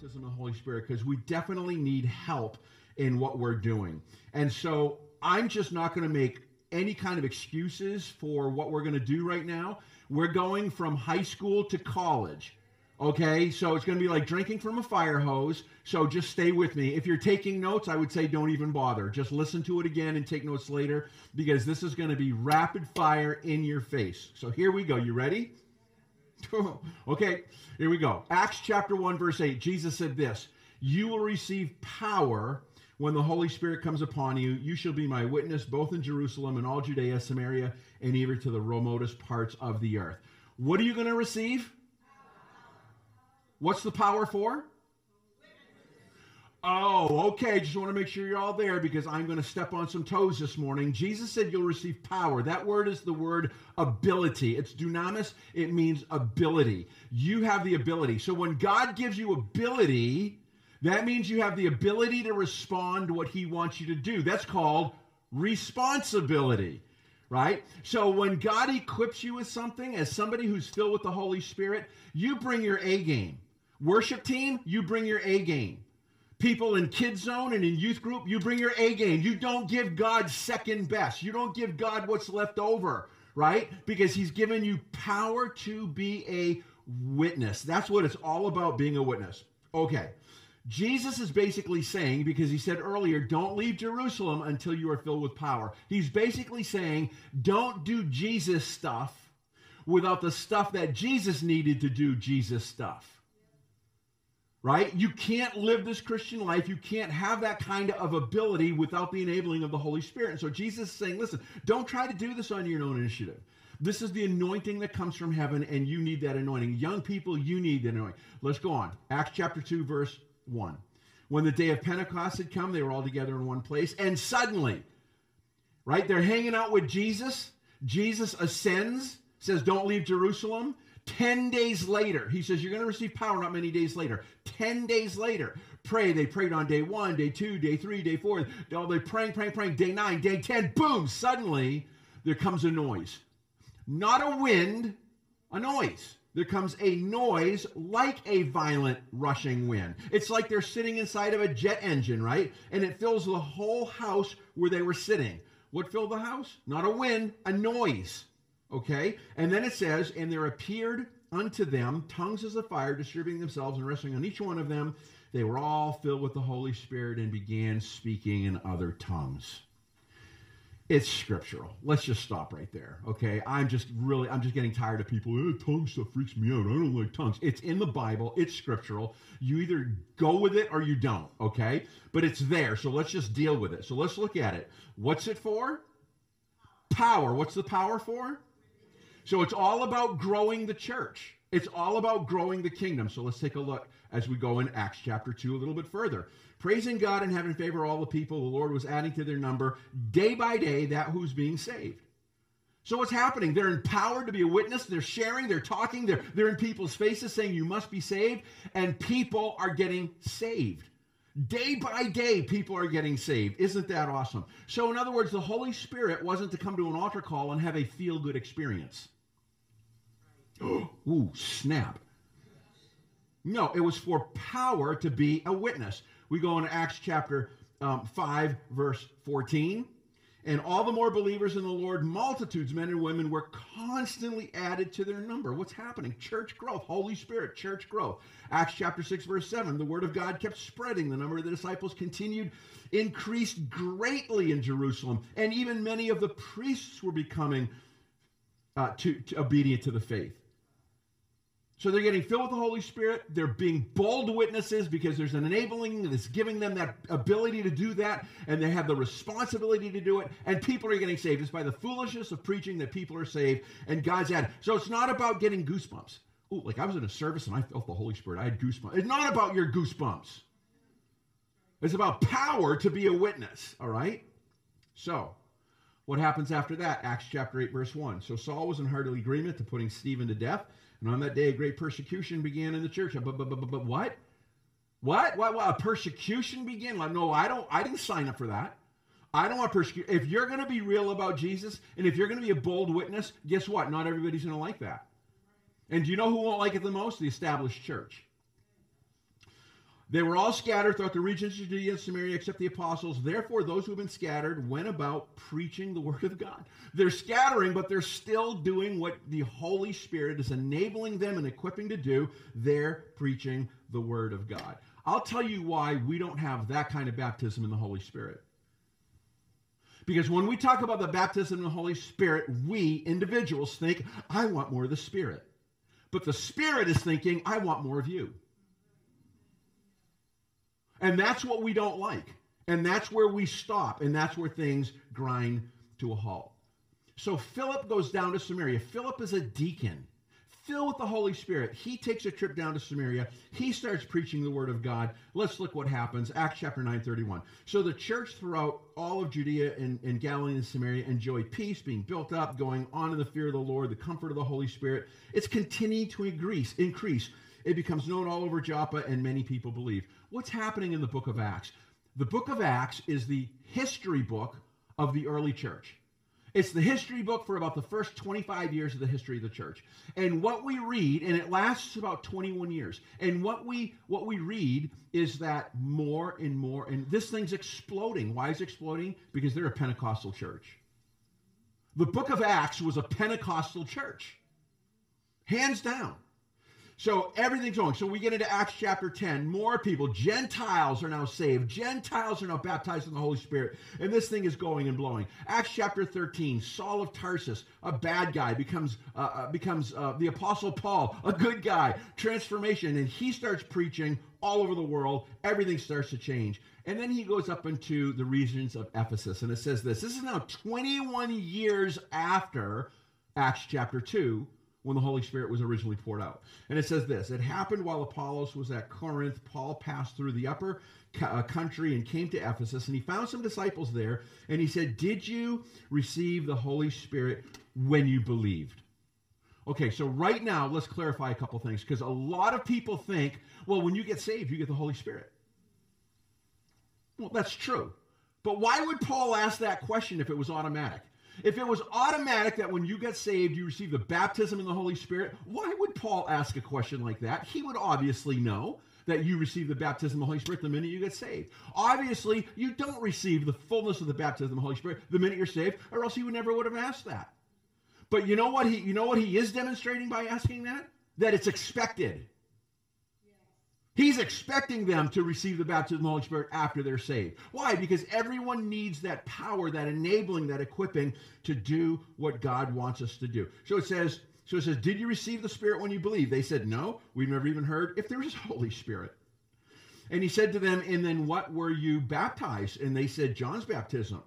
baptism of the Holy Spirit because we definitely need help in what we're doing. And so I'm just not going to make any kind of excuses for what we're going to do right now. We're going from high school to college. Okay, so it's going to be like drinking from a fire hose. So just stay with me. If you're taking notes, I would say don't even bother. Just listen to it again and take notes later because this is going to be rapid fire in your face. So here we go. You ready? okay, here we go. Acts chapter 1, verse 8. Jesus said this You will receive power when the Holy Spirit comes upon you. You shall be my witness both in Jerusalem and all Judea, Samaria, and even to the remotest parts of the earth. What are you going to receive? What's the power for? Oh, okay. Just want to make sure you're all there because I'm going to step on some toes this morning. Jesus said you'll receive power. That word is the word ability. It's dunamis. It means ability. You have the ability. So when God gives you ability, that means you have the ability to respond to what he wants you to do. That's called responsibility right? So when God equips you with something as somebody who's filled with the Holy Spirit, you bring your A game. Worship team, you bring your A game. People in kids zone and in youth group, you bring your A game. You don't give God second best. You don't give God what's left over, right? Because he's given you power to be a witness. That's what it's all about being a witness. Okay. Jesus is basically saying, because he said earlier, don't leave Jerusalem until you are filled with power. He's basically saying, don't do Jesus stuff without the stuff that Jesus needed to do Jesus stuff right? You can't live this Christian life. You can't have that kind of ability without the enabling of the Holy Spirit. And so Jesus is saying, listen, don't try to do this on your own initiative. This is the anointing that comes from heaven, and you need that anointing. Young people, you need the anointing. Let's go on. Acts chapter 2, verse 1. When the day of Pentecost had come, they were all together in one place, and suddenly, right, they're hanging out with Jesus. Jesus ascends, says, Don't leave Jerusalem. 10 days later, he says, You're going to receive power not many days later. 10 days later, pray. They prayed on day one, day two, day three, day four. Oh, they praying, praying, praying. Day nine, day 10, boom, suddenly there comes a noise. Not a wind, a noise. There comes a noise like a violent rushing wind. It's like they're sitting inside of a jet engine, right? And it fills the whole house where they were sitting. What filled the house? Not a wind, a noise. Okay? And then it says, And there appeared unto them tongues as a fire, distributing themselves and resting on each one of them. They were all filled with the Holy Spirit and began speaking in other tongues. It's scriptural. Let's just stop right there. Okay. I'm just really, I'm just getting tired of people. Eh, tongue stuff freaks me out. I don't like tongues. It's in the Bible. It's scriptural. You either go with it or you don't. Okay. But it's there. So let's just deal with it. So let's look at it. What's it for? Power. What's the power for? So it's all about growing the church. It's all about growing the kingdom. So let's take a look as we go in Acts chapter 2 a little bit further. Praising God and having favor all the people, the Lord was adding to their number day by day that who's being saved. So what's happening? They're empowered to be a witness. They're sharing, they're talking, they're, they're in people's faces saying you must be saved, and people are getting saved. Day by day, people are getting saved. Isn't that awesome? So, in other words, the Holy Spirit wasn't to come to an altar call and have a feel good experience. Ooh, snap. No, it was for power to be a witness. We go into Acts chapter um, 5, verse 14. And all the more believers in the Lord, multitudes, men and women, were constantly added to their number. What's happening? Church growth, Holy Spirit, church growth. Acts chapter 6, verse 7. The word of God kept spreading. The number of the disciples continued, increased greatly in Jerusalem. And even many of the priests were becoming uh, to, to obedient to the faith. So they're getting filled with the Holy Spirit. They're being bold witnesses because there's an enabling that's giving them that ability to do that, and they have the responsibility to do it. And people are getting saved. It's by the foolishness of preaching that people are saved, and God's it. So it's not about getting goosebumps. Ooh, like I was in a service and I felt the Holy Spirit. I had goosebumps. It's not about your goosebumps. It's about power to be a witness. All right. So what happens after that? Acts chapter 8, verse 1. So Saul was in hearty agreement to putting Stephen to death. And on that day, a great persecution began in the church. But, but, but, but what? What? What? What? A persecution began? Like, no, I don't. I didn't sign up for that. I don't want persecute. If you're going to be real about Jesus, and if you're going to be a bold witness, guess what? Not everybody's going to like that. And do you know who won't like it the most? The established church. They were all scattered throughout the regions of Judea and Samaria except the apostles. Therefore, those who have been scattered went about preaching the word of God. They're scattering, but they're still doing what the Holy Spirit is enabling them and equipping to do. They're preaching the word of God. I'll tell you why we don't have that kind of baptism in the Holy Spirit. Because when we talk about the baptism in the Holy Spirit, we individuals think, I want more of the Spirit. But the Spirit is thinking, I want more of you. And that's what we don't like. And that's where we stop. And that's where things grind to a halt. So Philip goes down to Samaria. Philip is a deacon filled with the Holy Spirit. He takes a trip down to Samaria. He starts preaching the word of God. Let's look what happens. Acts chapter 9, 31. So the church throughout all of Judea and, and Galilee and Samaria enjoyed peace, being built up, going on in the fear of the Lord, the comfort of the Holy Spirit. It's continuing to increase. increase. It becomes known all over Joppa, and many people believe. What's happening in the book of Acts? The book of Acts is the history book of the early church. It's the history book for about the first 25 years of the history of the church. And what we read, and it lasts about 21 years. And what we what we read is that more and more, and this thing's exploding. Why is it exploding? Because they're a Pentecostal church. The book of Acts was a Pentecostal church. Hands down. So everything's going. So we get into Acts chapter 10. More people, Gentiles are now saved. Gentiles are now baptized in the Holy Spirit. And this thing is going and blowing. Acts chapter 13. Saul of Tarsus, a bad guy, becomes uh, uh, becomes uh, the apostle Paul, a good guy. Transformation, and he starts preaching all over the world. Everything starts to change. And then he goes up into the regions of Ephesus, and it says this. This is now 21 years after Acts chapter 2 when the Holy Spirit was originally poured out. And it says this It happened while Apollos was at Corinth. Paul passed through the upper uh, country and came to Ephesus, and he found some disciples there. And he said, Did you receive the Holy Spirit when you believed? Okay, so right now, let's clarify a couple things because a lot of people think, well, when you get saved, you get the Holy Spirit. Well, that's true. But why would Paul ask that question if it was automatic? If it was automatic that when you get saved, you receive the baptism in the Holy Spirit, why would Paul ask a question like that? He would obviously know that you receive the baptism of the Holy Spirit the minute you get saved. Obviously, you don't receive the fullness of the baptism of the Holy Spirit the minute you're saved, or else he would never would have asked that. But you know what he you know what he is demonstrating by asking that? That it's expected. He's expecting them to receive the baptism of the Holy Spirit after they're saved. Why? Because everyone needs that power, that enabling, that equipping to do what God wants us to do. So it says, so it says, did you receive the Spirit when you believed? They said, no, we've never even heard if there is Holy Spirit. And he said to them, and then what were you baptized? And they said, John's baptism.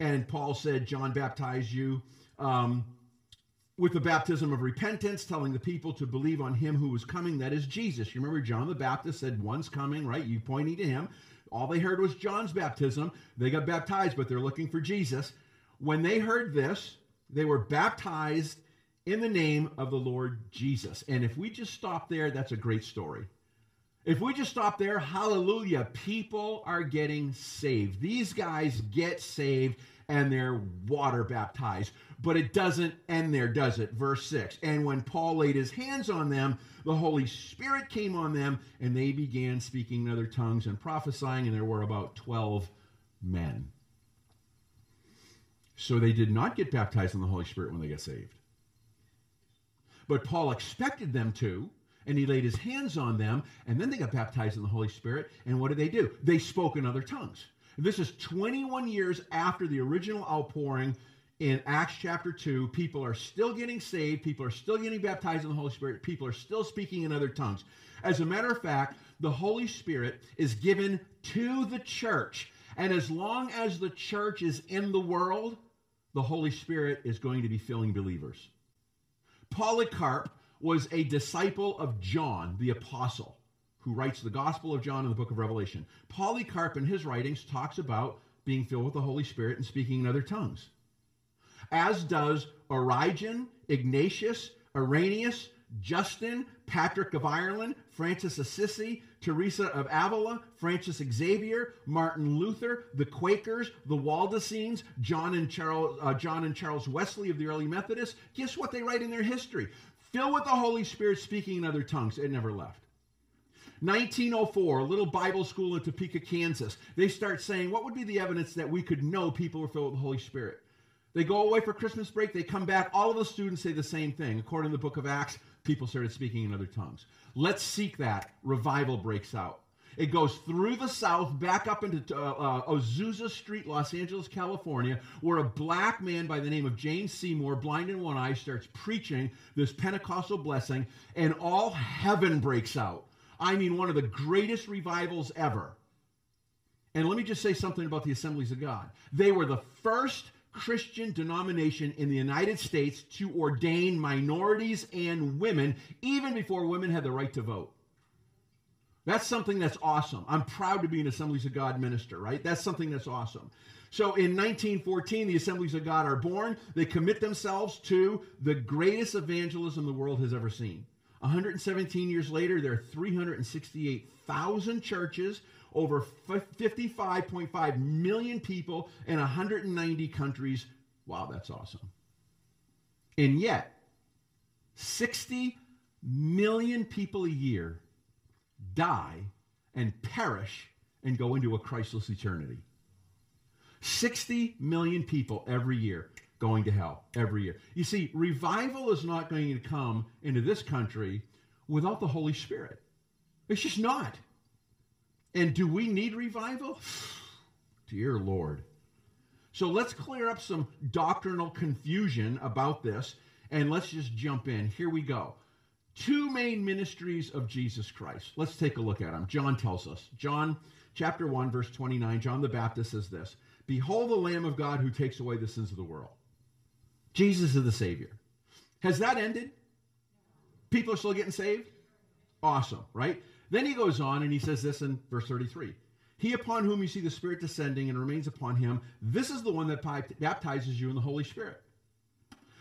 And Paul said, John baptized you um, with the baptism of repentance, telling the people to believe on him who was coming, that is Jesus. You remember John the Baptist said, One's coming, right? You pointing to him. All they heard was John's baptism. They got baptized, but they're looking for Jesus. When they heard this, they were baptized in the name of the Lord Jesus. And if we just stop there, that's a great story. If we just stop there, hallelujah, people are getting saved. These guys get saved and they're water baptized. But it doesn't end there, does it? Verse 6. And when Paul laid his hands on them, the Holy Spirit came on them, and they began speaking in other tongues and prophesying, and there were about 12 men. So they did not get baptized in the Holy Spirit when they got saved. But Paul expected them to, and he laid his hands on them, and then they got baptized in the Holy Spirit. And what did they do? They spoke in other tongues. This is 21 years after the original outpouring in Acts chapter 2, people are still getting saved. People are still getting baptized in the Holy Spirit. People are still speaking in other tongues. As a matter of fact, the Holy Spirit is given to the church. And as long as the church is in the world, the Holy Spirit is going to be filling believers. Polycarp was a disciple of John, the apostle, who writes the Gospel of John in the book of Revelation. Polycarp, in his writings, talks about being filled with the Holy Spirit and speaking in other tongues as does Origen, Ignatius, Irenaeus, Justin, Patrick of Ireland, Francis Assisi, Teresa of Avila, Francis Xavier, Martin Luther, the Quakers, the Waldenses, John and Charles, uh, John and Charles Wesley of the early Methodists. Guess what they write in their history? Fill with the Holy Spirit, speaking in other tongues. It never left. 1904, a little Bible school in Topeka, Kansas. They start saying, what would be the evidence that we could know people were filled with the Holy Spirit? They go away for Christmas break, they come back, all of the students say the same thing. According to the book of Acts, people started speaking in other tongues. Let's seek that. Revival breaks out. It goes through the south, back up into uh, uh, Azusa Street, Los Angeles, California, where a black man by the name of James Seymour, blind in one eye, starts preaching this Pentecostal blessing, and all heaven breaks out. I mean, one of the greatest revivals ever. And let me just say something about the Assemblies of God. They were the first Christian denomination in the United States to ordain minorities and women, even before women had the right to vote. That's something that's awesome. I'm proud to be an Assemblies of God minister, right? That's something that's awesome. So in 1914, the Assemblies of God are born. They commit themselves to the greatest evangelism the world has ever seen. 117 years later, there are 368,000 churches, over 55.5 million people, in 190 countries. Wow, that's awesome. And yet, 60 million people a year die and perish and go into a Christless eternity. 60 million people every year going to hell every year. You see, revival is not going to come into this country without the Holy Spirit. It's just not. And do we need revival? Dear Lord. So let's clear up some doctrinal confusion about this and let's just jump in. Here we go two main ministries of Jesus Christ. Let's take a look at them. John tells us. John chapter 1 verse 29, John the Baptist says this, "Behold the Lamb of God who takes away the sins of the world." Jesus is the savior. Has that ended? People are still getting saved? Awesome, right? Then he goes on and he says this in verse 33. He upon whom you see the Spirit descending and remains upon him, this is the one that baptizes you in the Holy Spirit.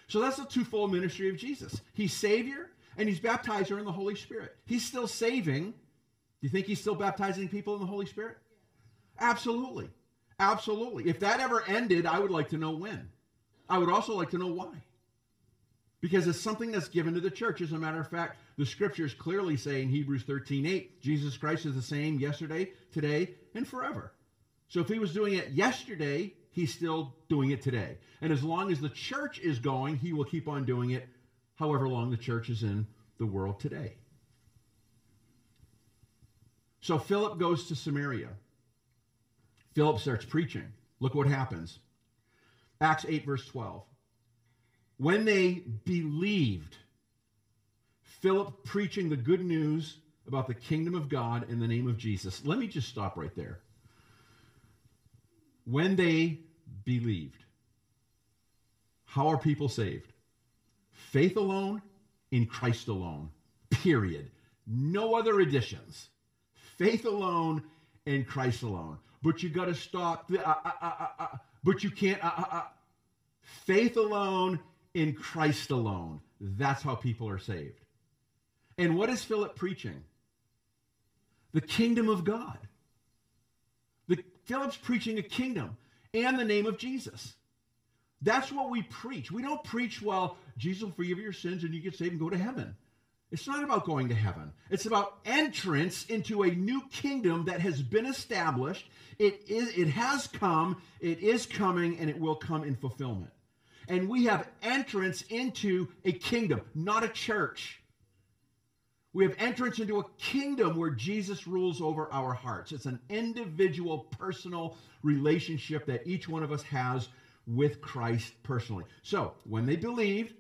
So that's the twofold ministry of Jesus. He's Savior and he's baptizer in the Holy Spirit. He's still saving. Do you think he's still baptizing people in the Holy Spirit? Absolutely. Absolutely. If that ever ended, I would like to know when. I would also like to know why. Because it's something that's given to the church. As a matter of fact, the scriptures clearly say in Hebrews 13 8, Jesus Christ is the same yesterday, today, and forever. So if he was doing it yesterday, he's still doing it today. And as long as the church is going, he will keep on doing it however long the church is in the world today. So Philip goes to Samaria. Philip starts preaching. Look what happens. Acts 8, verse 12. When they believed, Philip preaching the good news about the kingdom of God in the name of Jesus. Let me just stop right there. When they believed, how are people saved? Faith alone, in Christ alone. Period. No other additions. Faith alone, in Christ alone. But you got to stop. Uh, uh, uh, uh, but you can't. Uh, uh, Faith alone, in Christ alone. That's how people are saved. And what is Philip preaching? The kingdom of God. The, Philip's preaching a kingdom and the name of Jesus. That's what we preach. We don't preach, well, Jesus will forgive your sins and you get saved and go to heaven. It's not about going to heaven. It's about entrance into a new kingdom that has been established. It is it has come, it is coming and it will come in fulfillment. And we have entrance into a kingdom, not a church. We have entrance into a kingdom where Jesus rules over our hearts. It's an individual, personal relationship that each one of us has with Christ personally. So when they believed,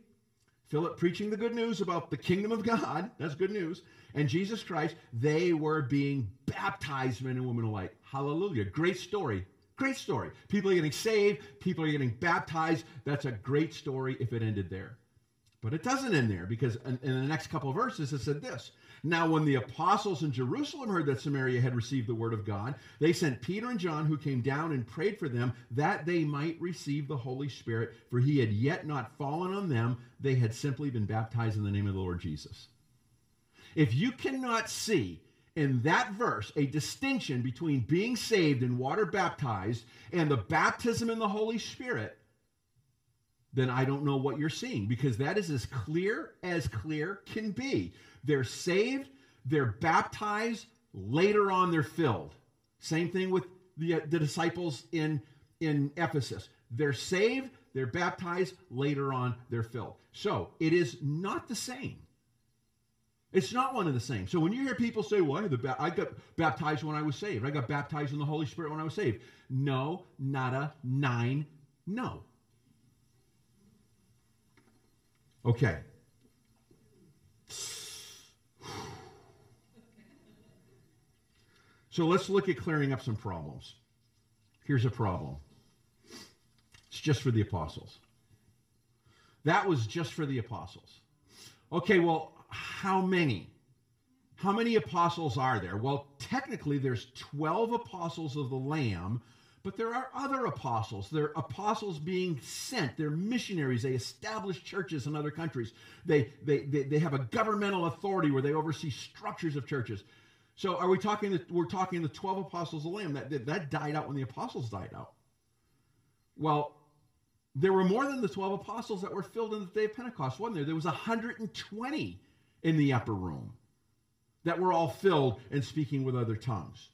Philip preaching the good news about the kingdom of God, that's good news, and Jesus Christ, they were being baptized, men and women alike. Hallelujah. Great story. Great story. People are getting saved, people are getting baptized. That's a great story if it ended there. But it doesn't end there because in, in the next couple of verses it said this now, when the apostles in Jerusalem heard that Samaria had received the word of God, they sent Peter and John, who came down and prayed for them that they might receive the Holy Spirit, for he had yet not fallen on them. They had simply been baptized in the name of the Lord Jesus. If you cannot see in that verse a distinction between being saved and water baptized and the baptism in the Holy Spirit, then I don't know what you're seeing because that is as clear as clear can be. They're saved, They're baptized, later on they're filled. Same thing with the, uh, the disciples in, in Ephesus. They're saved, they're baptized, later on they're filled. So it is not the same. It's not one of the same. So when you hear people say, well, I got baptized when I was saved, I got baptized in the Holy Spirit when I was saved. No, nada, nine, no. Okay. So let's look at clearing up some problems. Here's a problem it's just for the apostles. That was just for the apostles. Okay, well, how many? How many apostles are there? Well, technically, there's 12 apostles of the Lamb, but there are other apostles. They're apostles being sent. They're missionaries. They establish churches in other countries. They, they, they, they have a governmental authority where they oversee structures of churches. So are we talking that we're talking the 12 apostles of the Lamb? That, that, that died out when the apostles died out. Well, there were more than the 12 apostles that were filled in the day of Pentecost, wasn't there? There was 120 in the upper room that were all filled and speaking with other tongues.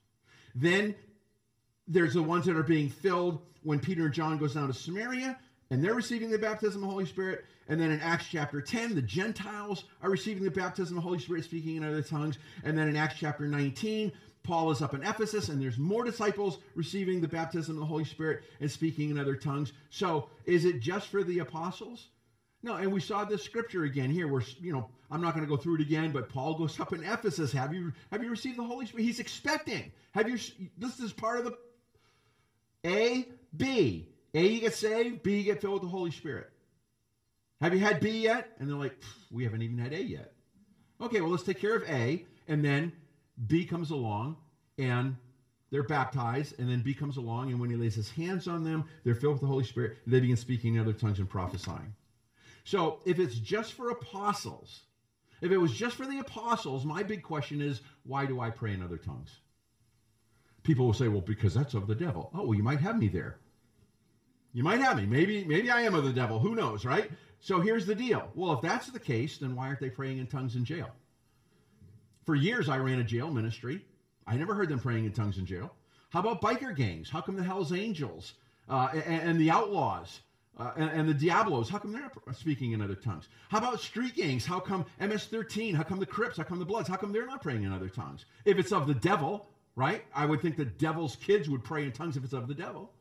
Then there's the ones that are being filled when Peter and John goes down to Samaria and they're receiving the baptism of the Holy Spirit. And then in Acts chapter 10, the Gentiles are receiving the baptism of the Holy Spirit, speaking in other tongues. And then in Acts chapter 19, Paul is up in Ephesus, and there's more disciples receiving the baptism of the Holy Spirit and speaking in other tongues. So is it just for the apostles? No, and we saw this scripture again here where, you know, I'm not going to go through it again, but Paul goes up in Ephesus. Have you have you received the Holy Spirit? He's expecting. Have you this is part of the A, B. A, you get saved, B, you get filled with the Holy Spirit. Have you had B yet? And they're like, we haven't even had A yet. Okay, well, let's take care of A, and then B comes along, and they're baptized, and then B comes along, and when he lays his hands on them, they're filled with the Holy Spirit. They begin speaking in other tongues and prophesying. So if it's just for apostles, if it was just for the apostles, my big question is, why do I pray in other tongues? People will say, well, because that's of the devil. Oh, well, you might have me there. You might have me. Maybe, maybe I am of the devil. Who knows, right? So here's the deal. Well, if that's the case, then why aren't they praying in tongues in jail? For years, I ran a jail ministry. I never heard them praying in tongues in jail. How about biker gangs? How come the Hells Angels uh, and, and, the Outlaws uh, and, and, the Diablos, how come they're not speaking in other tongues? How about street gangs? How come MS-13? How come the Crips? How come the Bloods? How come they're not praying in other tongues? If it's of the devil, right? I would think the devil's kids would pray in tongues if it's of the devil.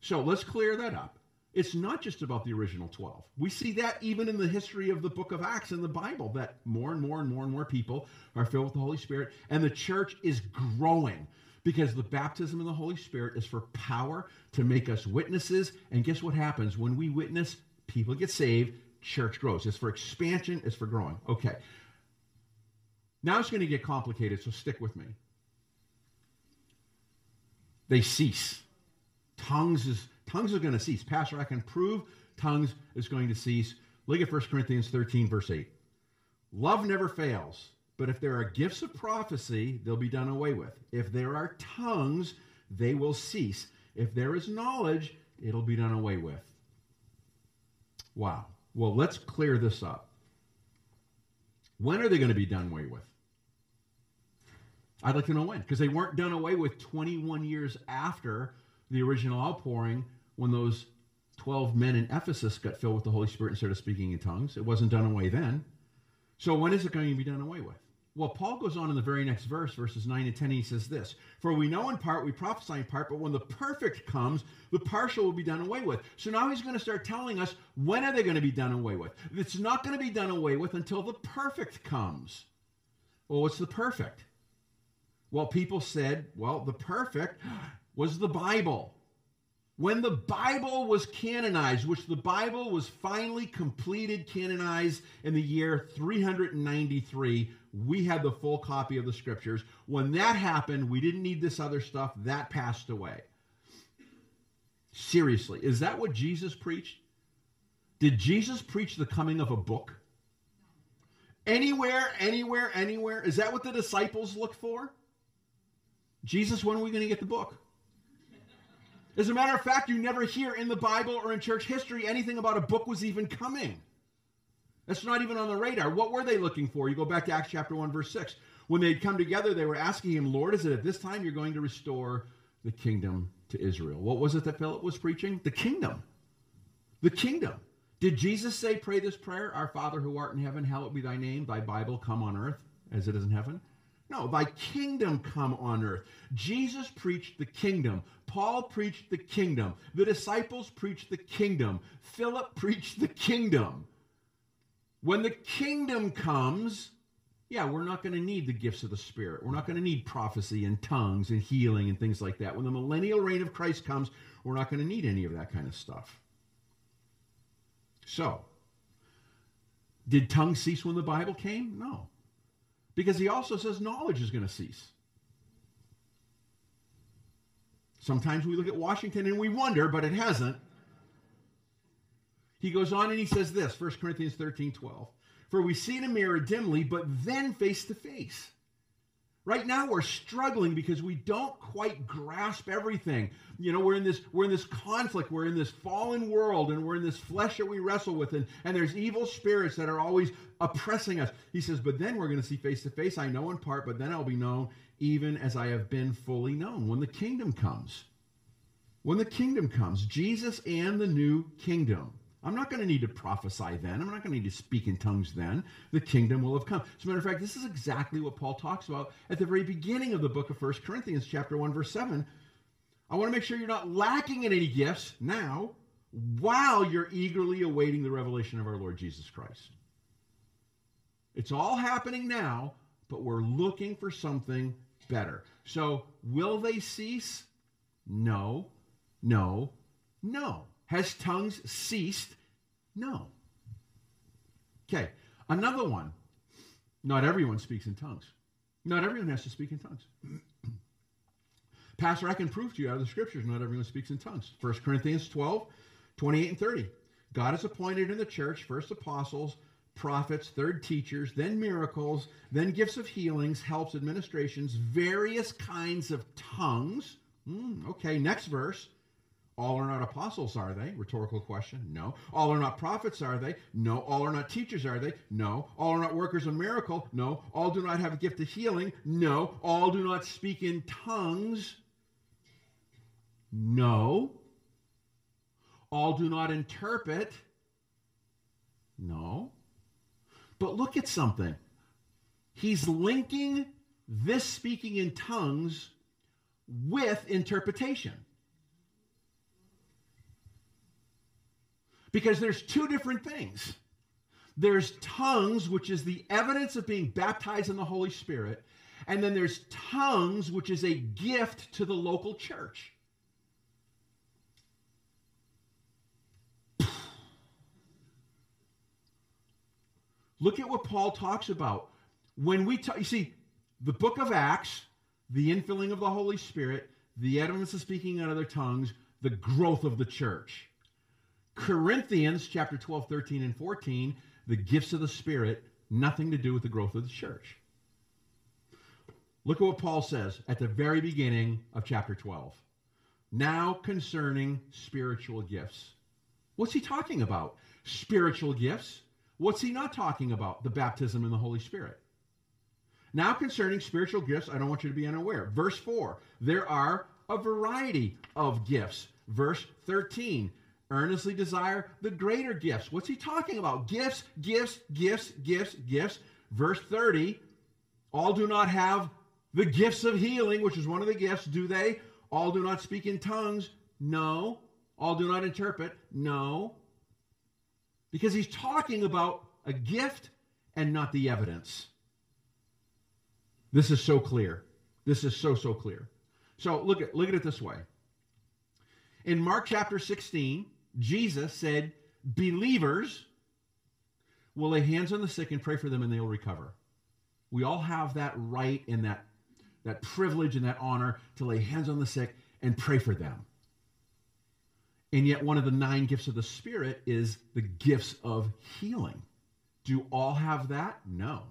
So let's clear that up. It's not just about the original 12. We see that even in the history of the book of Acts in the Bible, that more and more and more and more people are filled with the Holy Spirit, and the church is growing because the baptism of the Holy Spirit is for power to make us witnesses. And guess what happens? When we witness, people get saved, church grows. It's for expansion, it's for growing. Okay. Now it's going to get complicated, so stick with me. They cease. Tongues is tongues are going to cease. Pastor, I can prove tongues is going to cease. Look at 1 Corinthians 13, verse 8. Love never fails, but if there are gifts of prophecy, they'll be done away with. If there are tongues, they will cease. If there is knowledge, it'll be done away with. Wow. Well, let's clear this up. When are they going to be done away with? I'd like to know when, because they weren't done away with 21 years after the original outpouring when those 12 men in Ephesus got filled with the Holy Spirit and started speaking in tongues. It wasn't done away then. So when is it going to be done away with? Well, Paul goes on in the very next verse, verses 9 and 10, and he says this For we know in part, we prophesy in part, but when the perfect comes, the partial will be done away with. So now he's going to start telling us when are they going to be done away with? It's not going to be done away with until the perfect comes. Well, what's the perfect? Well, people said, well, the perfect was the Bible. When the Bible was canonized, which the Bible was finally completed, canonized in the year 393, we had the full copy of the scriptures. When that happened, we didn't need this other stuff. That passed away. Seriously, is that what Jesus preached? Did Jesus preach the coming of a book? Anywhere, anywhere, anywhere? Is that what the disciples looked for? Jesus, when are we going to get the book? As a matter of fact, you never hear in the Bible or in church history anything about a book was even coming. That's not even on the radar. What were they looking for? You go back to Acts chapter 1, verse 6. When they'd come together, they were asking him, Lord, is it at this time you're going to restore the kingdom to Israel? What was it that Philip was preaching? The kingdom. The kingdom. Did Jesus say, pray this prayer, Our Father who art in heaven, hallowed be thy name, thy Bible come on earth as it is in heaven? No, thy kingdom come on earth. Jesus preached the kingdom. Paul preached the kingdom. The disciples preached the kingdom. Philip preached the kingdom. When the kingdom comes, yeah, we're not going to need the gifts of the Spirit. We're not going to need prophecy and tongues and healing and things like that. When the millennial reign of Christ comes, we're not going to need any of that kind of stuff. So, did tongues cease when the Bible came? No. Because he also says knowledge is going to cease. Sometimes we look at Washington and we wonder, but it hasn't. He goes on and he says this 1 Corinthians 13 12. For we see in a mirror dimly, but then face to face. Right now we're struggling because we don't quite grasp everything. You know, we're in this we're in this conflict, we're in this fallen world and we're in this flesh that we wrestle with and, and there's evil spirits that are always oppressing us. He says, "But then we're going to see face to face. I know in part, but then I'll be known even as I have been fully known when the kingdom comes." When the kingdom comes, Jesus and the new kingdom. I'm not going to need to prophesy then. I'm not going to need to speak in tongues then. The kingdom will have come. As a matter of fact, this is exactly what Paul talks about at the very beginning of the book of 1 Corinthians, chapter 1, verse 7. I want to make sure you're not lacking in any gifts now while you're eagerly awaiting the revelation of our Lord Jesus Christ. It's all happening now, but we're looking for something better. So, will they cease? No, no, no. Has tongues ceased? No. Okay, another one. Not everyone speaks in tongues. Not everyone has to speak in tongues. Pastor, I can prove to you out of the scriptures not everyone speaks in tongues. 1 Corinthians 12, 28 and 30. God has appointed in the church first apostles, prophets, third teachers, then miracles, then gifts of healings, helps, administrations, various kinds of tongues. Mm, okay, next verse. All are not apostles, are they? Rhetorical question. No. All are not prophets, are they? No. All are not teachers, are they? No. All are not workers of miracle? No. All do not have a gift of healing? No. All do not speak in tongues? No. All do not interpret? No. But look at something. He's linking this speaking in tongues with interpretation. Because there's two different things. There's tongues, which is the evidence of being baptized in the Holy Spirit, and then there's tongues, which is a gift to the local church. Look at what Paul talks about. When we talk, you see, the book of Acts, the infilling of the Holy Spirit, the evidence of speaking in other tongues, the growth of the church. Corinthians chapter 12, 13, and 14, the gifts of the Spirit, nothing to do with the growth of the church. Look at what Paul says at the very beginning of chapter 12. Now concerning spiritual gifts. What's he talking about? Spiritual gifts. What's he not talking about? The baptism in the Holy Spirit. Now concerning spiritual gifts, I don't want you to be unaware. Verse 4, there are a variety of gifts. Verse 13, earnestly desire the greater gifts. What's he talking about? Gifts, gifts, gifts, gifts, gifts. Verse 30 all do not have the gifts of healing, which is one of the gifts, do they? All do not speak in tongues? No. All do not interpret? No. Because he's talking about a gift and not the evidence. This is so clear. This is so, so clear. So look at, look at it this way. In Mark chapter 16, Jesus said, believers will lay hands on the sick and pray for them and they will recover. We all have that right and that, that privilege and that honor to lay hands on the sick and pray for them. And yet, one of the nine gifts of the Spirit is the gifts of healing. Do all have that? No.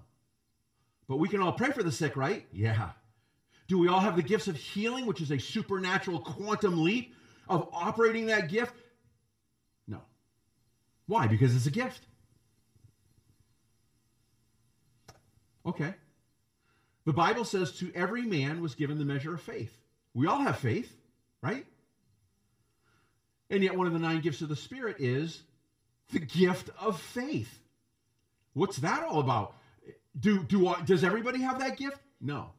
But we can all pray for the sick, right? Yeah. Do we all have the gifts of healing, which is a supernatural quantum leap of operating that gift? Why? Because it's a gift. Okay. The Bible says to every man was given the measure of faith. We all have faith, right? And yet, one of the nine gifts of the Spirit is the gift of faith. What's that all about? Do, do does everybody have that gift? No.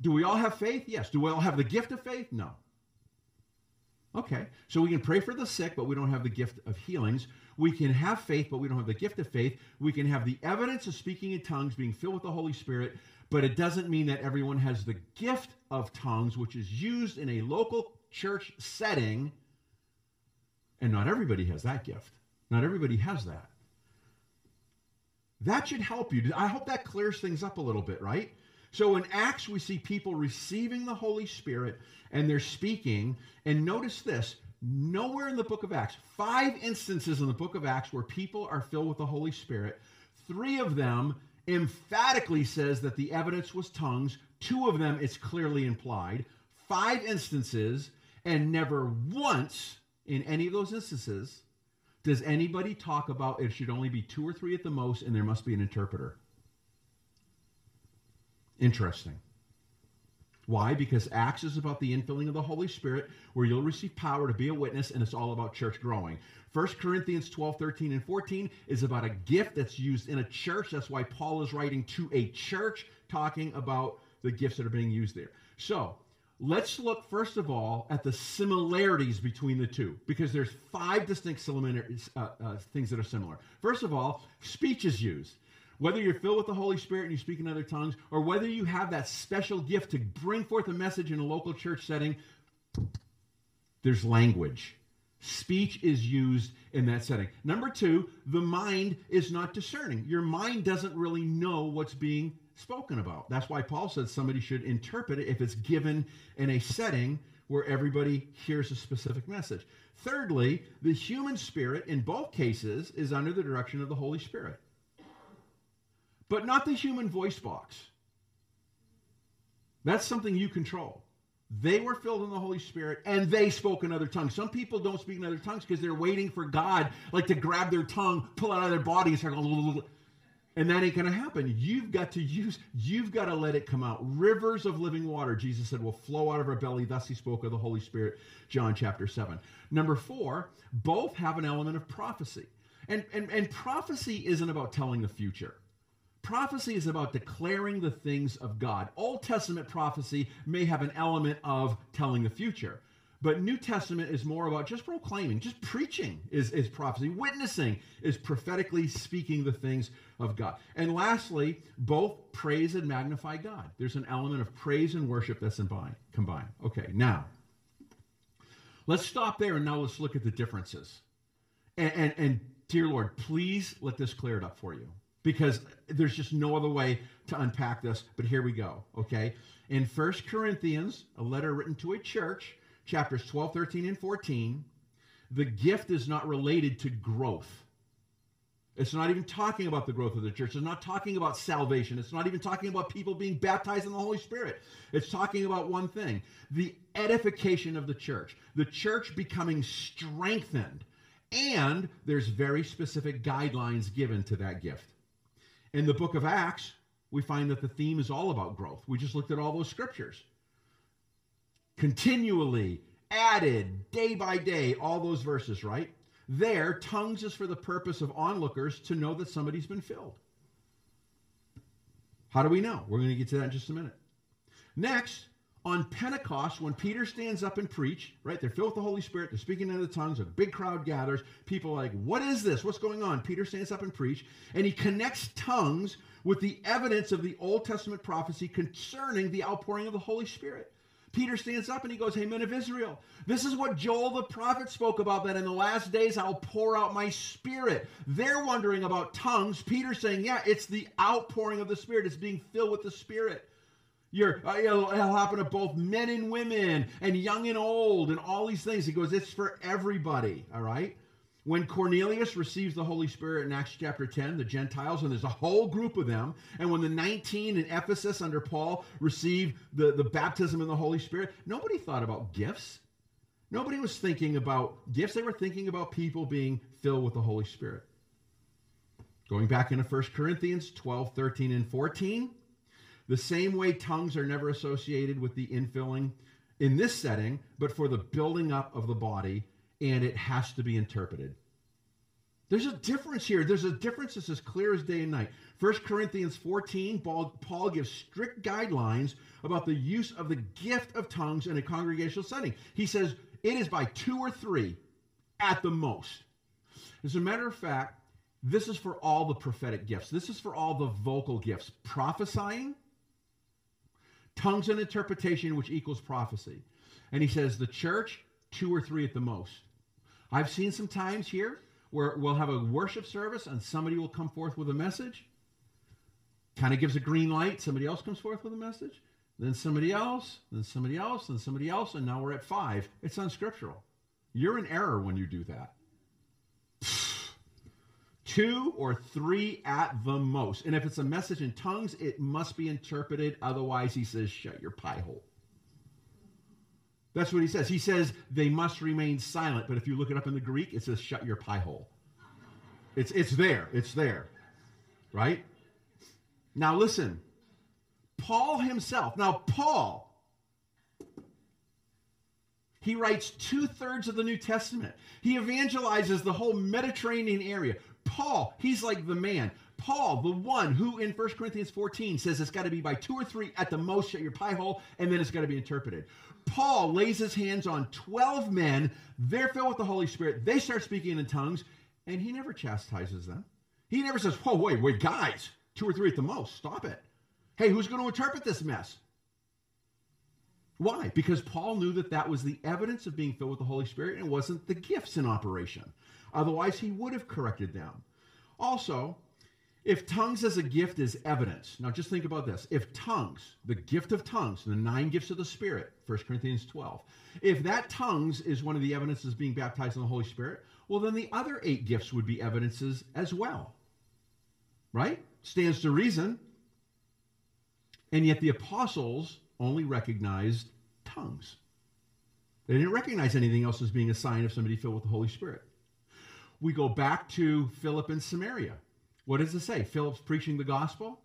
Do we all have faith? Yes. Do we all have the gift of faith? No. Okay. So we can pray for the sick, but we don't have the gift of healings. We can have faith, but we don't have the gift of faith. We can have the evidence of speaking in tongues, being filled with the Holy Spirit, but it doesn't mean that everyone has the gift of tongues, which is used in a local church setting. And not everybody has that gift. Not everybody has that. That should help you. I hope that clears things up a little bit, right? So in Acts, we see people receiving the Holy Spirit and they're speaking. And notice this nowhere in the book of Acts, five instances in the book of Acts where people are filled with the Holy Spirit. Three of them emphatically says that the evidence was tongues. Two of them, it's clearly implied. Five instances, and never once in any of those instances does anybody talk about it should only be two or three at the most, and there must be an interpreter. Interesting. Why? Because Acts is about the infilling of the Holy Spirit, where you'll receive power to be a witness, and it's all about church growing. 1 Corinthians 12, 13, and 14 is about a gift that's used in a church. That's why Paul is writing to a church talking about the gifts that are being used there. So let's look first of all at the similarities between the two, because there's five distinct uh, uh, things that are similar. First of all, speech is used. Whether you're filled with the Holy Spirit and you speak in other tongues, or whether you have that special gift to bring forth a message in a local church setting, there's language. Speech is used in that setting. Number two, the mind is not discerning. Your mind doesn't really know what's being spoken about. That's why Paul said somebody should interpret it if it's given in a setting where everybody hears a specific message. Thirdly, the human spirit in both cases is under the direction of the Holy Spirit but not the human voice box. That's something you control. They were filled in the Holy Spirit and they spoke in other tongues. Some people don't speak in other tongues because they're waiting for God, like to grab their tongue, pull it out of their body, and start going, and that ain't going to happen. You've got to use, you've got to let it come out. Rivers of living water, Jesus said, will flow out of our belly. Thus he spoke of the Holy Spirit, John chapter 7. Number four, both have an element of prophecy. And, and, and prophecy isn't about telling the future. Prophecy is about declaring the things of God. Old Testament prophecy may have an element of telling the future. But New Testament is more about just proclaiming, just preaching is, is prophecy. Witnessing is prophetically speaking the things of God. And lastly, both praise and magnify God. There's an element of praise and worship that's combined. Okay, now, let's stop there and now let's look at the differences. And, and, and dear Lord, please let this clear it up for you because there's just no other way to unpack this. But here we go, okay? In First Corinthians, a letter written to a church, chapters 12, 13, and 14, the gift is not related to growth. It's not even talking about the growth of the church. It's not talking about salvation. It's not even talking about people being baptized in the Holy Spirit. It's talking about one thing the edification of the church, the church becoming strengthened. And there's very specific guidelines given to that gift. In the book of Acts, we find that the theme is all about growth. We just looked at all those scriptures. Continually added day by day, all those verses, right? There, tongues is for the purpose of onlookers to know that somebody's been filled. How do we know? We're going to get to that in just a minute. Next, on Pentecost, when Peter stands up and preach, right? They're filled with the Holy Spirit. They're speaking in the tongues. A big crowd gathers. People are like, "What is this? What's going on?" Peter stands up and preach, and he connects tongues with the evidence of the Old Testament prophecy concerning the outpouring of the Holy Spirit. Peter stands up and he goes, Hey, men of Israel, this is what Joel the prophet spoke about that in the last days I'll pour out my spirit. They're wondering about tongues. Peter's saying, Yeah, it's the outpouring of the Spirit, it's being filled with the Spirit. You're, uh, it'll, it'll happen to both men and women and young and old and all these things. He goes, it's for everybody, all right? When Cornelius receives the Holy Spirit in Acts chapter 10, the Gentiles, and there's a whole group of them, and when the 19 in Ephesus under Paul receive the, the baptism in the Holy Spirit, nobody thought about gifts. Nobody was thinking about gifts. They were thinking about people being filled with the Holy Spirit. Going back into 1 Corinthians 12, 13, and 14, the same way tongues are never associated with the infilling in this setting, but for the building up of the body, and it has to be interpreted. There's a difference here. There's a difference that's as clear as day and night. 1 Corinthians 14, Paul, Paul gives strict guidelines about the use of the gift of tongues in a congregational setting. He says it is by two or three at the most. As a matter of fact, this is for all the prophetic gifts. This is for all the vocal gifts. Prophesying, tongues and interpretation, which equals prophecy. And he says the church, two or three at the most. I've seen some times here where we'll have a worship service and somebody will come forth with a message, kind of gives a green light, somebody else comes forth with a message, then somebody else, then somebody else, then somebody else, and now we're at five. It's unscriptural. You're in error when you do that. Two or three at the most. And if it's a message in tongues, it must be interpreted. Otherwise, he says, shut your pie hole. That's what he says. He says they must remain silent. But if you look it up in the Greek, it says shut your pie hole. It's, it's there. It's there. Right? Now listen. Paul himself. Now, Paul, he writes two thirds of the New Testament. He evangelizes the whole Mediterranean area. Paul, he's like the man. Paul, the one who in 1 Corinthians 14 says it's got to be by two or three at the most, shut your pie hole, and then it's got to be interpreted. Paul lays his hands on 12 men. They're filled with the Holy Spirit. They start speaking in tongues, and he never chastises them. He never says, Whoa, wait, wait, guys, two or three at the most. Stop it. Hey, who's going to interpret this mess? Why? Because Paul knew that that was the evidence of being filled with the Holy Spirit and it wasn't the gifts in operation. Otherwise, he would have corrected them. Also, if tongues as a gift is evidence, now just think about this. If tongues, the gift of tongues, the nine gifts of the Spirit, 1 Corinthians 12, if that tongues is one of the evidences being baptized in the Holy Spirit, well, then the other eight gifts would be evidences as well. Right? Stands to reason. And yet the apostles only recognized tongues. They didn't recognize anything else as being a sign of somebody filled with the Holy Spirit. We go back to Philip in Samaria. What does it say? Philip's preaching the gospel.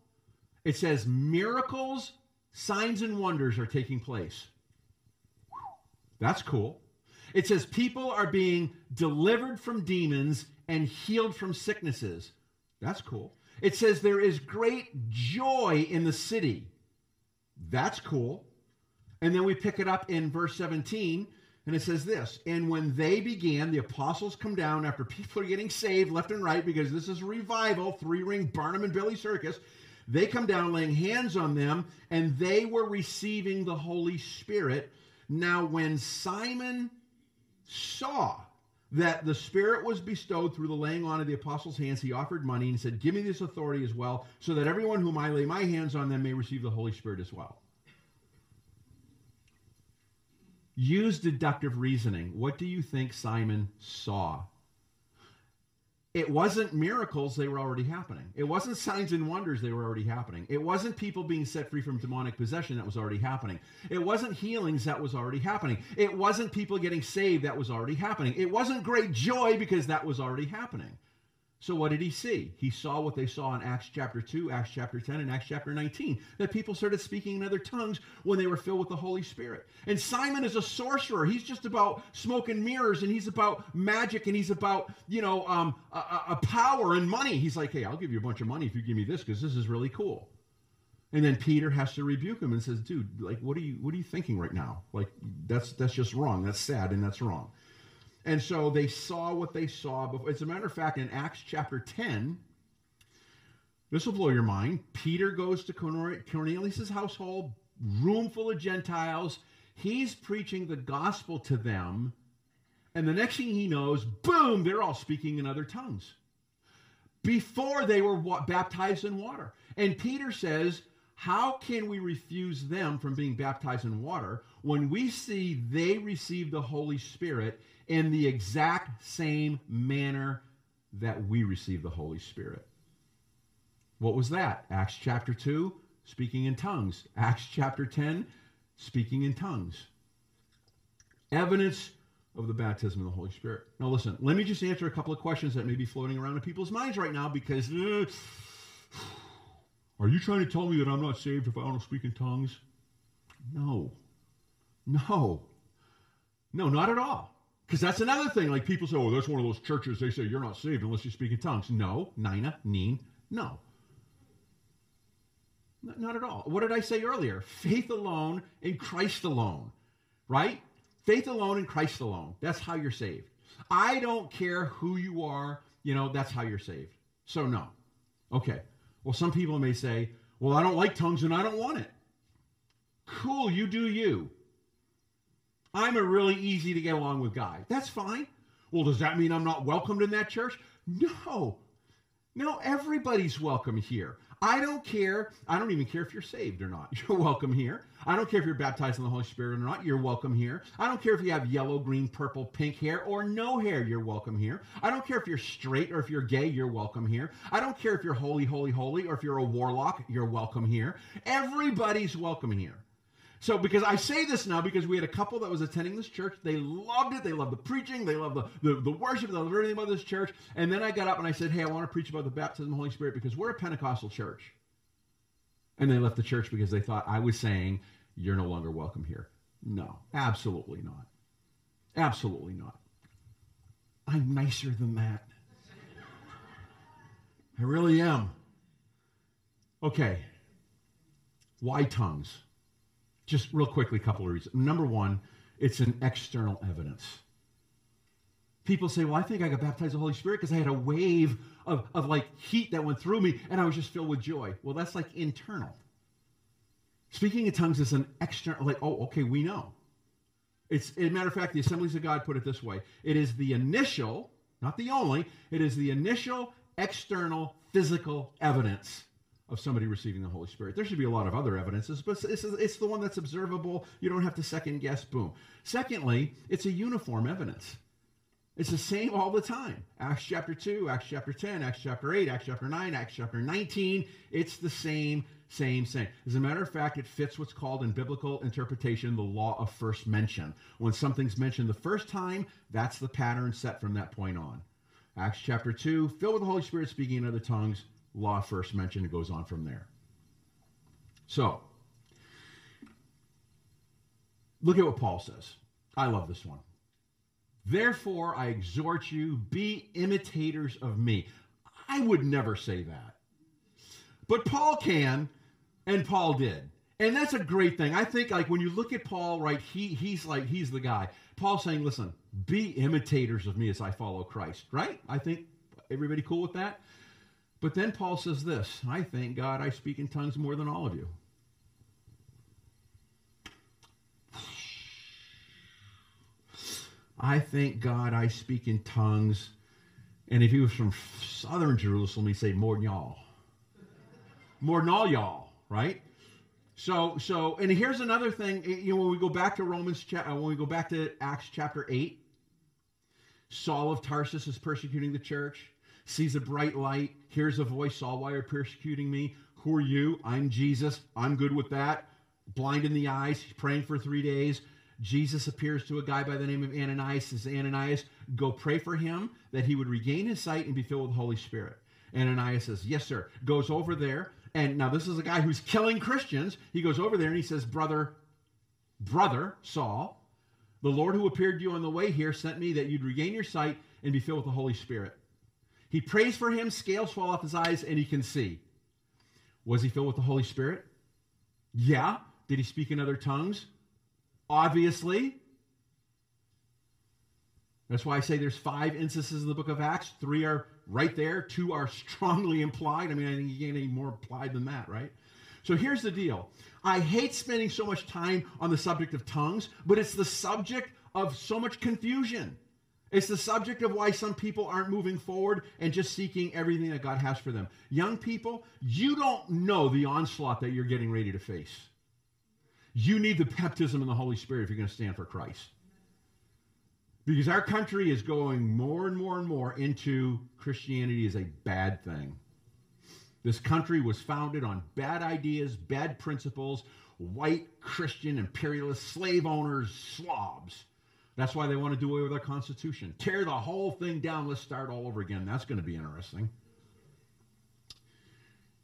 It says miracles, signs, and wonders are taking place. That's cool. It says people are being delivered from demons and healed from sicknesses. That's cool. It says there is great joy in the city. That's cool. And then we pick it up in verse 17 and it says this And when they began, the apostles come down after people are getting saved left and right because this is a revival, three ring Barnum and Bailey circus. They come down laying hands on them, and they were receiving the Holy Spirit. Now, when Simon saw that the Spirit was bestowed through the laying on of the apostles' hands, he offered money and said, Give me this authority as well, so that everyone whom I lay my hands on them may receive the Holy Spirit as well. Use deductive reasoning. What do you think Simon saw? It wasn't miracles, they were already happening. It wasn't signs and wonders, they were already happening. It wasn't people being set free from demonic possession that was already happening. It wasn't healings that was already happening. It wasn't people getting saved that was already happening. It wasn't great joy because that was already happening. So what did he see? He saw what they saw in Acts chapter 2, Acts chapter 10, and Acts chapter 19. That people started speaking in other tongues when they were filled with the Holy Spirit. And Simon is a sorcerer. He's just about smoke and mirrors, and he's about magic, and he's about, you know, um, a, a power and money. He's like, hey, I'll give you a bunch of money if you give me this, because this is really cool. And then Peter has to rebuke him and says, dude, like, what are you, what are you thinking right now? Like, that's, that's just wrong. That's sad, and that's wrong. And so they saw what they saw. Before. As a matter of fact, in Acts chapter 10, this will blow your mind. Peter goes to Cornelius' household, room full of Gentiles. He's preaching the gospel to them. And the next thing he knows, boom, they're all speaking in other tongues before they were baptized in water. And Peter says, How can we refuse them from being baptized in water when we see they receive the Holy Spirit in the exact same manner that we receive the Holy Spirit. What was that? Acts chapter 2, speaking in tongues. Acts chapter 10, speaking in tongues. Evidence of the baptism of the Holy Spirit. Now, listen, let me just answer a couple of questions that may be floating around in people's minds right now because uh, are you trying to tell me that I'm not saved if I don't speak in tongues? No. No. No, not at all. Because that's another thing. Like people say, oh, that's one of those churches. They say you're not saved unless you speak in tongues. No, Nina, Neen, no. Not at all. What did I say earlier? Faith alone in Christ alone, right? Faith alone in Christ alone. That's how you're saved. I don't care who you are, you know, that's how you're saved. So, no. Okay. Well, some people may say, well, I don't like tongues and I don't want it. Cool, you do you. I'm a really easy to get along with guy. That's fine. Well, does that mean I'm not welcomed in that church? No. No, everybody's welcome here. I don't care. I don't even care if you're saved or not. You're welcome here. I don't care if you're baptized in the Holy Spirit or not. You're welcome here. I don't care if you have yellow, green, purple, pink hair or no hair. You're welcome here. I don't care if you're straight or if you're gay. You're welcome here. I don't care if you're holy, holy, holy or if you're a warlock. You're welcome here. Everybody's welcome here. So, because I say this now, because we had a couple that was attending this church. They loved it. They loved the preaching. They loved the, the, the worship. They loved everything about this church. And then I got up and I said, Hey, I want to preach about the baptism of the Holy Spirit because we're a Pentecostal church. And they left the church because they thought I was saying, You're no longer welcome here. No, absolutely not. Absolutely not. I'm nicer than that. I really am. Okay. Why tongues? Just real quickly, a couple of reasons. Number one, it's an external evidence. People say, well, I think I got baptized the Holy Spirit because I had a wave of, of like heat that went through me and I was just filled with joy. Well, that's like internal. Speaking in tongues is an external, like, oh, okay, we know. It's, as a matter of fact, the Assemblies of God put it this way it is the initial, not the only, it is the initial, external, physical evidence of somebody receiving the Holy Spirit. There should be a lot of other evidences, but it's, it's the one that's observable. You don't have to second guess, boom. Secondly, it's a uniform evidence. It's the same all the time. Acts chapter 2, Acts chapter 10, Acts chapter 8, Acts chapter 9, Acts chapter 19. It's the same, same, same. As a matter of fact, it fits what's called in biblical interpretation the law of first mention. When something's mentioned the first time, that's the pattern set from that point on. Acts chapter 2, filled with the Holy Spirit speaking in other tongues, law first mentioned. It goes on from there. So, look at what Paul says. I love this one. Therefore, I exhort you, be imitators of me. I would never say that. But Paul can, and Paul did. And that's a great thing. I think like when you look at Paul, right, he he's like he's the guy. Paul saying, listen, be imitators of me as I follow Christ, right? I think everybody cool with that? But then Paul says this I thank God I speak in tongues more than all of you. I thank God I speak in tongues. And if he was from southern Jerusalem, he'd say more than y'all. More than all y'all, right? So, so, and here's another thing. You know, when we go back to Romans, uh, when we go back to Acts chapter 8, Saul of Tarsus is persecuting the church sees a bright light, hears a voice, Saul, why are persecuting me? Who are you? I'm Jesus. I'm good with that. Blind in the eyes, he's praying for three days. Jesus appears to a guy by the name of Ananias, says, Ananias, go pray for him that he would regain his sight and be filled with the Holy Spirit. Ananias says, Yes, sir. Goes over there. And now this is a guy who's killing Christians. He goes over there and he says, Brother, brother, Saul, the Lord who appeared to you on the way here sent me that you'd regain your sight and be filled with the Holy Spirit. He prays for him, scales fall off his eyes, and he can see. Was he filled with the Holy Spirit? Yeah. Did he speak in other tongues? Obviously. That's why I say there's five instances in the book of Acts. Three are right there, two are strongly implied. I mean, I think you get any more implied than that, right? So here's the deal. I hate spending so much time on the subject of tongues, but it's the subject of so much confusion. It's the subject of why some people aren't moving forward and just seeking everything that God has for them. Young people, you don't know the onslaught that you're getting ready to face. You need the baptism in the Holy Spirit if you're going to stand for Christ. Because our country is going more and more and more into Christianity as a bad thing. This country was founded on bad ideas, bad principles, white Christian imperialist slave owners, slobs That's why they want to do away with our Constitution. Tear the whole thing down. Let's start all over again. That's going to be interesting.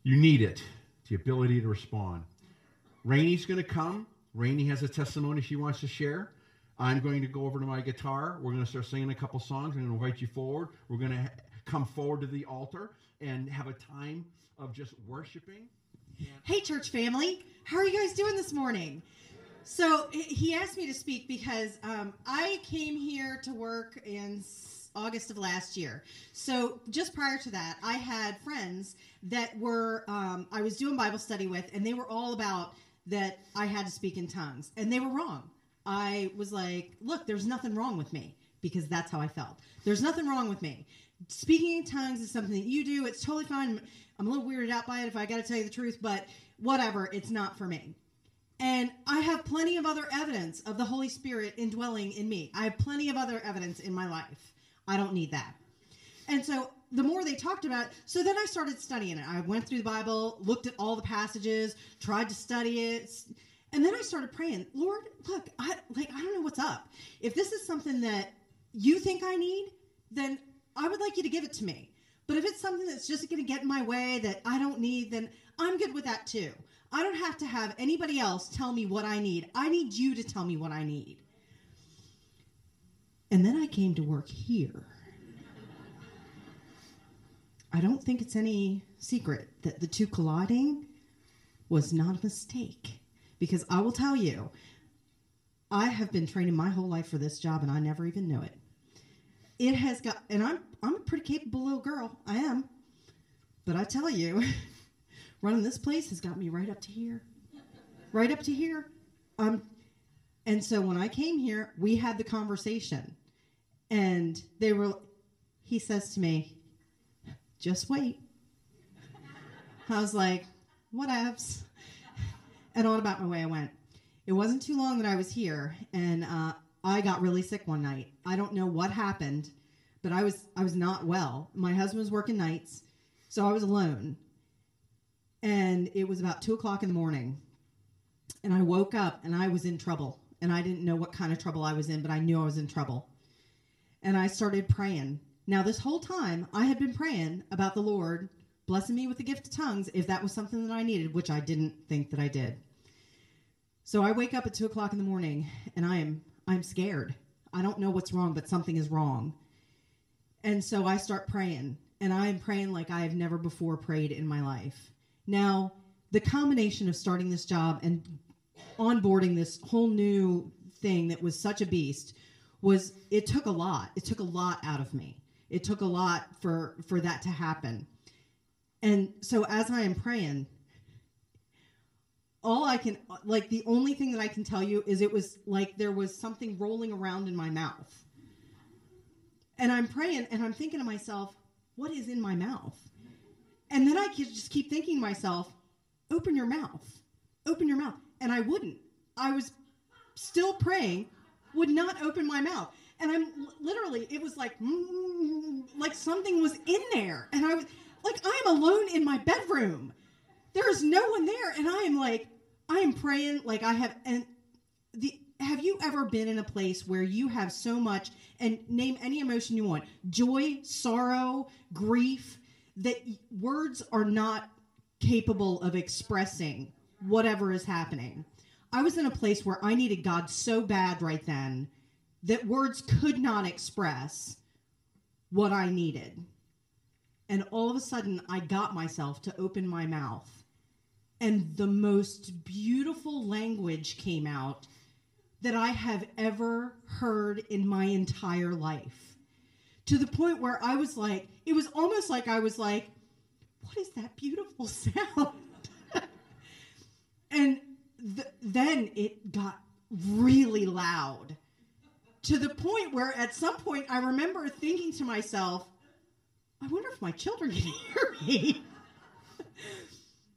You need it, the ability to respond. Rainy's going to come. Rainy has a testimony she wants to share. I'm going to go over to my guitar. We're going to start singing a couple songs. I'm going to invite you forward. We're going to come forward to the altar and have a time of just worshiping. Hey, church family. How are you guys doing this morning? So he asked me to speak because um, I came here to work in August of last year. So just prior to that, I had friends that were um, I was doing Bible study with, and they were all about that I had to speak in tongues, and they were wrong. I was like, look, there's nothing wrong with me because that's how I felt. There's nothing wrong with me. Speaking in tongues is something that you do. It's totally fine. I'm a little weirded out by it if I got to tell you the truth, but whatever. It's not for me. And I have plenty of other evidence of the Holy Spirit indwelling in me. I have plenty of other evidence in my life. I don't need that. And so the more they talked about it, so then I started studying it. I went through the Bible, looked at all the passages, tried to study it, and then I started praying, Lord, look, I like I don't know what's up. If this is something that you think I need, then I would like you to give it to me. But if it's something that's just going to get in my way that I don't need, then I'm good with that too. I don't have to have anybody else tell me what I need. I need you to tell me what I need. And then I came to work here. I don't think it's any secret that the two colliding was not a mistake. Because I will tell you, I have been training my whole life for this job and I never even knew it. It has got, and I'm, I'm a pretty capable little girl. I am. But I tell you, running this place has got me right up to here. Right up to here. Um, and so when I came here, we had the conversation. And they were, he says to me, just wait. I was like, "What whatevs. And on about my way I went. It wasn't too long that I was here, and uh, I got really sick one night. I don't know what happened, but I was I was not well. My husband was working nights, so I was alone and it was about two o'clock in the morning. And I woke up and I was in trouble. And I didn't know what kind of trouble I was in, but I knew I was in trouble. And I started praying. Now, this whole time, I had been praying about the Lord blessing me with the gift of tongues if that was something that I needed, which I didn't think that I did. So I wake up at two o'clock in the morning and I am I'm scared. I don't know what's wrong, but something is wrong. And so I start praying, and I am praying like I have never before prayed in my life. Now, the combination of starting this job and onboarding this whole new thing that was such a beast was it took a lot. It took a lot out of me. It took a lot for for that to happen. And so as I am praying, all I can like the only thing that I can tell you is it was like there was something rolling around in my mouth. And I'm praying and I'm thinking to myself, what is in my mouth? And then I could just keep thinking to myself, open your mouth, open your mouth. And I wouldn't. I was still praying, would not open my mouth. And I'm literally, it was like, like something was in there. And I was like, I am alone in my bedroom. There is no one there. And I am like, I am praying like I have, and the, have you ever been in a place where you have so much and name any emotion you want joy sorrow grief that words are not capable of expressing whatever is happening. I was in a place where I needed God so bad right then that words could not express what I needed. And all of a sudden, I got myself to open my mouth, and the most beautiful language came out that I have ever heard in my entire life to the point where I was like, it was almost like I was like, what is that beautiful sound? and th- then it got really loud to the point where at some point I remember thinking to myself, I wonder if my children can hear me.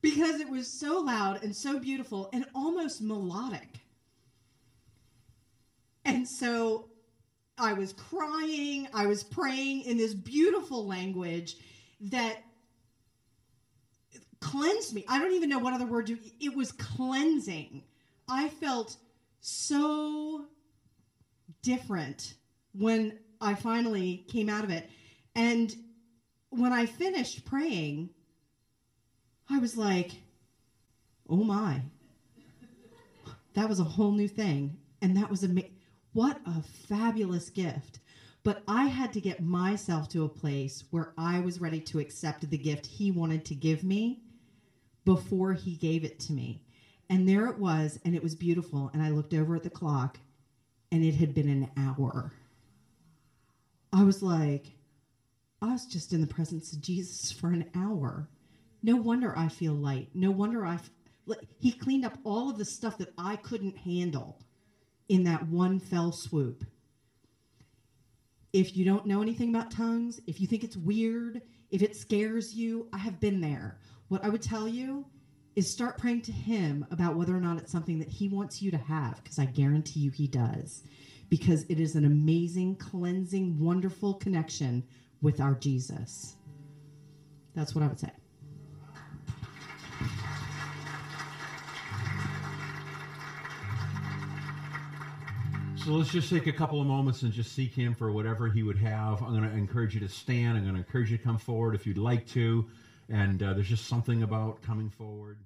because it was so loud and so beautiful and almost melodic. And so I was crying, I was praying in this beautiful language that cleansed me. I don't even know what other word to, it was cleansing. I felt so different when I finally came out of it. And when I finished praying, I was like, oh my, that was a whole new thing. And that was amazing. What a fabulous gift. But I had to get myself to a place where I was ready to accept the gift he wanted to give me before he gave it to me. And there it was, and it was beautiful. And I looked over at the clock, and it had been an hour. I was like, I was just in the presence of Jesus for an hour. No wonder I feel light. No wonder I. F- he cleaned up all of the stuff that I couldn't handle in that one fell swoop. If you don't know anything about tongues, if you think it's weird, if it scares you, I have been there. What I would tell you is start praying to him about whether or not it's something that he wants you to have, because I guarantee you he does. Because it is an amazing, cleansing, wonderful connection with our Jesus. That's what I would say. So let's just take a couple of moments and just seek Him for whatever He would have. I'm going to encourage you to stand. I'm going to encourage you to come forward if you'd like to. And uh, there's just something about coming forward.